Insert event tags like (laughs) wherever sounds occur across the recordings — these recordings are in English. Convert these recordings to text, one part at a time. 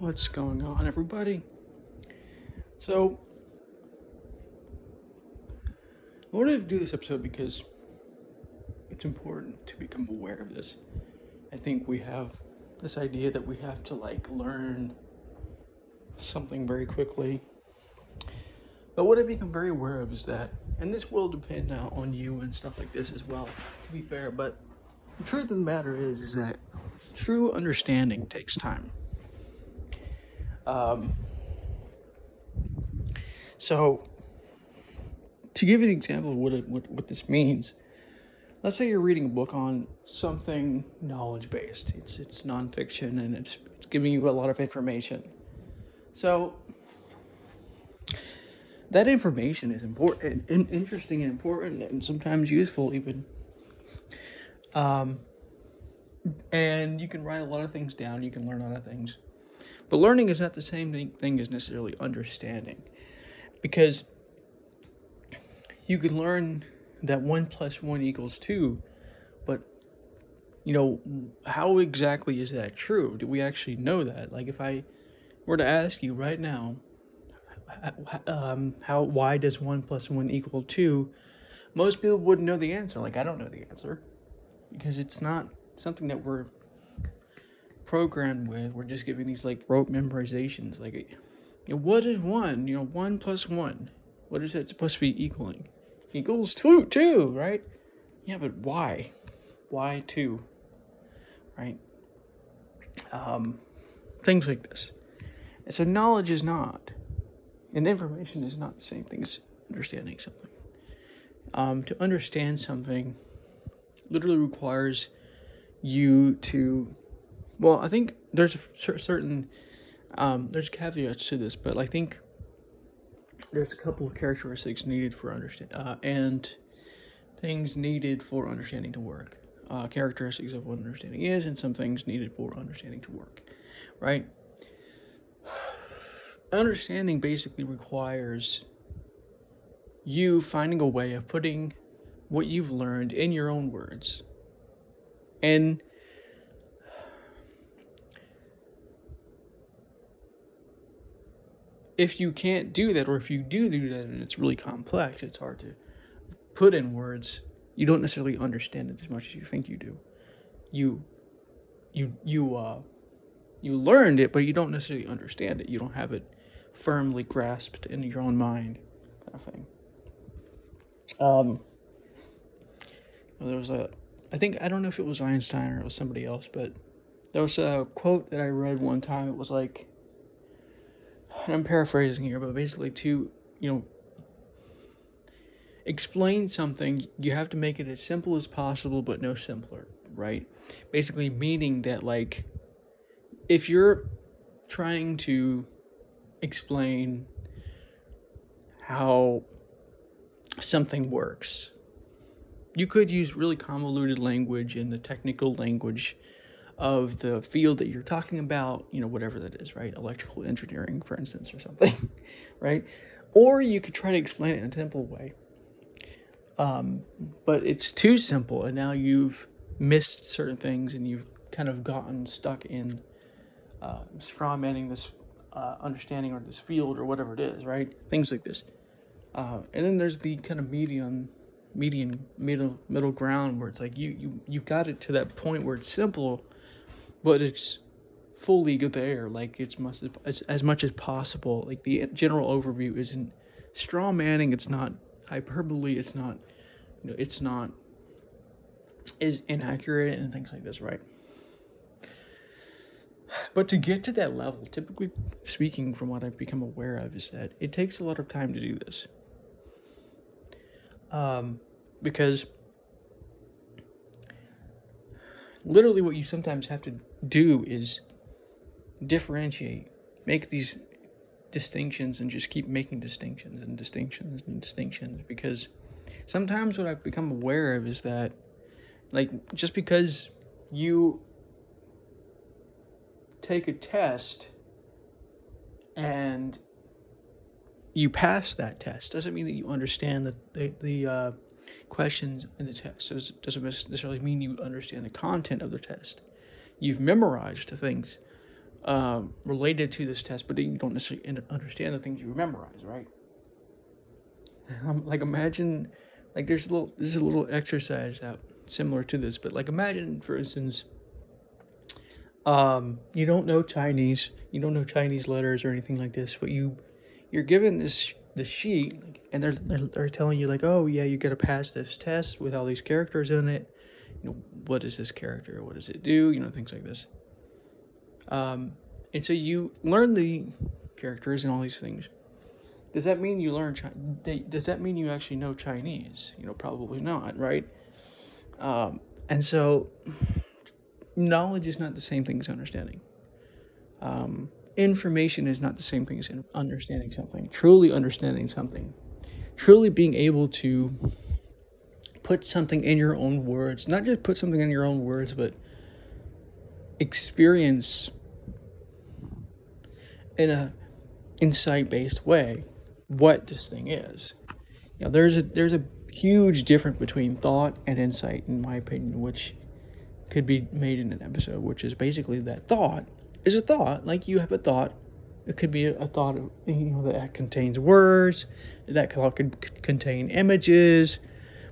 What's going on, everybody? So, I wanted to do this episode because it's important to become aware of this. I think we have this idea that we have to like learn something very quickly. But what I become very aware of is that, and this will depend now on you and stuff like this as well, to be fair, but the truth of the matter is, is that true understanding takes time. Um, so, to give an example of what, it, what, what this means, let's say you're reading a book on something knowledge based. It's it's nonfiction and it's, it's giving you a lot of information. So that information is important and interesting and important and sometimes useful even. Um, and you can write a lot of things down. You can learn a lot of things. But learning is not the same thing as necessarily understanding. Because you can learn that 1 plus 1 equals 2, but, you know, how exactly is that true? Do we actually know that? Like, if I were to ask you right now, um, how why does 1 plus 1 equal 2 most people wouldn't know the answer like i don't know the answer because it's not something that we're programmed with. We're just giving these like rote memorizations. Like, you know, what is one? You know, one plus one. What is it supposed to be equaling? Equals two, two, right? Yeah, but why? Why two? Right? Um, things like this. And so knowledge is not, and information is not the same thing as understanding something. Um, to understand something literally requires you to well, I think there's a certain um, there's caveats to this, but I think there's a couple of characteristics needed for understand uh, and things needed for understanding to work. Uh, characteristics of what understanding is, and some things needed for understanding to work. Right. Understanding basically requires you finding a way of putting what you've learned in your own words. And if you can't do that, or if you do do that and it's really complex, it's hard to put in words, you don't necessarily understand it as much as you think you do. You, you, you, uh, you learned it, but you don't necessarily understand it. You don't have it firmly grasped in your own mind, kind of thing. Um, there was a, I think I don't know if it was Einstein or it was somebody else, but there was a quote that I read one time. It was like, I'm paraphrasing here, but basically to, you know, explain something, you have to make it as simple as possible, but no simpler, right? Basically, meaning that, like, if you're trying to explain how something works, you could use really convoluted language and the technical language of the field that you're talking about, you know, whatever that is, right? Electrical engineering, for instance, or something, (laughs) right? Or you could try to explain it in a simple way. Um, but it's too simple, and now you've missed certain things and you've kind of gotten stuck in uh, straw manning this uh, understanding or this field or whatever it is, right? Things like this. Uh, and then there's the kind of medium, median, middle, middle ground where it's like you, you, you've got it to that point where it's simple, but it's fully there. Like it's much as, as much as possible. Like the general overview isn't straw manning. It's not hyperbole. It's not, you know, it's not is inaccurate and things like this, right? But to get to that level, typically speaking, from what I've become aware of, is that it takes a lot of time to do this. Um, because literally what you sometimes have to do is differentiate, make these distinctions, and just keep making distinctions and distinctions and distinctions. Because sometimes what I've become aware of is that, like, just because you take a test and you pass that test doesn't mean that you understand the the, the uh, questions in the test. It doesn't necessarily mean you understand the content of the test. You've memorized things, um, related to this test, but you don't necessarily understand the things you memorize, right? (laughs) Um, like imagine, like there's a little this is a little exercise that similar to this, but like imagine for instance, um, you don't know Chinese, you don't know Chinese letters or anything like this, but you you're given this the sheet and they're, they're, telling you like oh yeah you got to pass this test with all these characters in it. You know what is this character what does it do? You know things like this. Um, and so you learn the characters and all these things. Does that mean you learn Chi- does that mean you actually know chinese? You know probably not right? Um, and so knowledge is not the same thing as understanding. Um, information is not the same thing as understanding something, truly understanding something, truly being able to put something in your own words, not just put something in your own words, but experience in a insight based way what this thing is. You know, there's a there's a huge difference between thought and insight, in my opinion, which could be made in an episode, which is basically that thought is a thought. Like you have a thought. It could be a thought of, you know that contains words, that could contain images,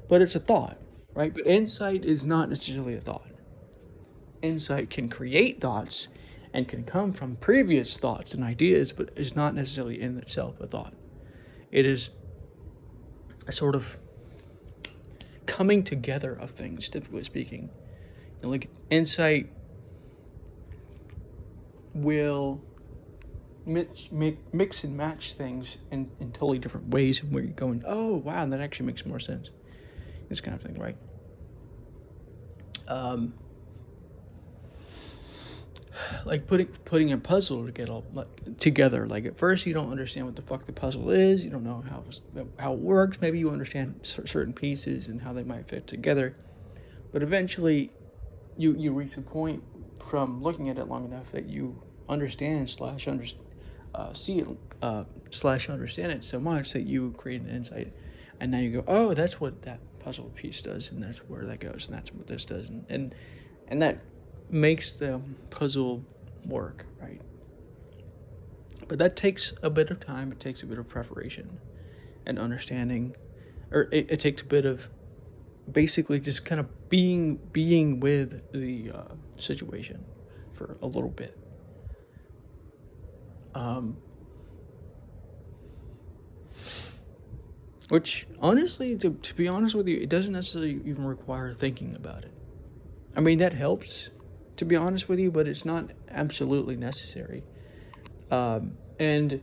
but it's a thought, right? But insight is not necessarily a thought. Insight can create thoughts and can come from previous thoughts and ideas, but is not necessarily in itself a thought. It is a sort of coming together of things, typically speaking. You know, like insight will mix, mix mix and match things in, in totally different ways and where you're going, oh, wow, that actually makes more sense. This kind of thing, right? Um, like putting putting a puzzle to get all like, together. Like at first, you don't understand what the fuck the puzzle is. You don't know how how it works. Maybe you understand certain pieces and how they might fit together, but eventually, you you reach a point from looking at it long enough that you understand slash under, uh, see it uh, slash understand it so much that you create an insight, and now you go, oh, that's what that puzzle piece does, and that's where that goes, and that's what this does, and and, and that makes the puzzle work, right? But that takes a bit of time. It takes a bit of preparation and understanding, or it, it takes a bit of basically just kind of being being with the uh, situation for a little bit. Um, which honestly, to, to be honest with you, it doesn't necessarily even require thinking about it. I mean, that helps, to be honest with you, but it's not absolutely necessary. Um, and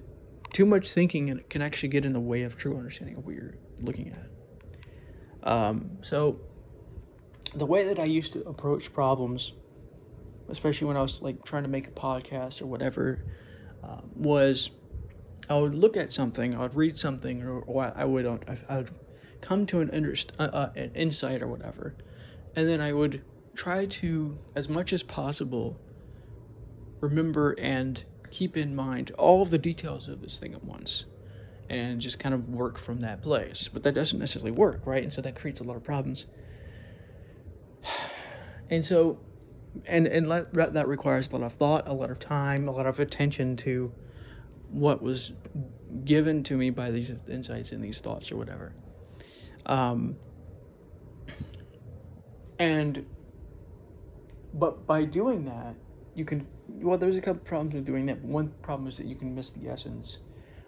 too much thinking can actually get in the way of true understanding of what you're looking at. Um, so, the way that I used to approach problems, especially when I was like trying to make a podcast or whatever, uh, was I would look at something, I would read something, or, or I would I would come to an, interest, uh, uh, an insight or whatever, and then I would try to, as much as possible, remember and keep in mind all of the details of this thing at once and just kind of work from that place. But that doesn't necessarily work, right? And so that creates a lot of problems. (sighs) And so, and and let, that requires a lot of thought, a lot of time, a lot of attention to what was given to me by these insights and these thoughts or whatever. Um, and but by doing that, you can well, there's a couple problems with doing that. One problem is that you can miss the essence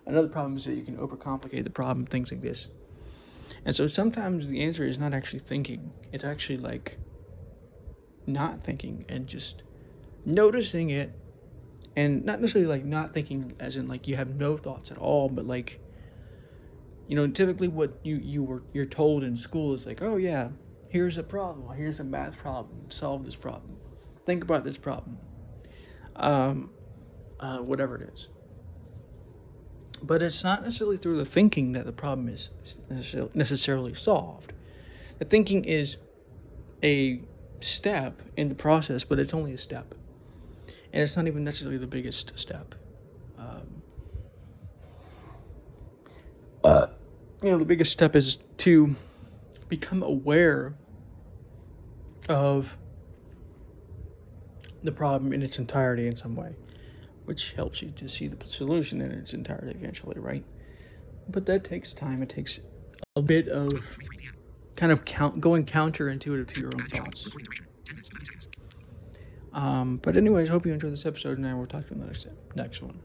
Another problem is that you can overcomplicate the problem, things like this. And so sometimes the answer is not actually thinking, it's actually like not thinking and just noticing it and not necessarily like not thinking as in like you have no thoughts at all but like you know typically what you you were you're told in school is like oh yeah here's a problem here's a math problem solve this problem think about this problem um uh, whatever it is but it's not necessarily through the thinking that the problem is necessarily solved. The thinking is a step in the process, but it's only a step. And it's not even necessarily the biggest step. Um, uh, you know, the biggest step is to become aware of the problem in its entirety in some way. which helps you to see the solution in its entirety eventually, right? But that takes time. It takes a bit of kind of count going counterintuitive to your own thoughts. Um, but anyways, hope you enjoyed this episode, and I will talk to you in the next next one.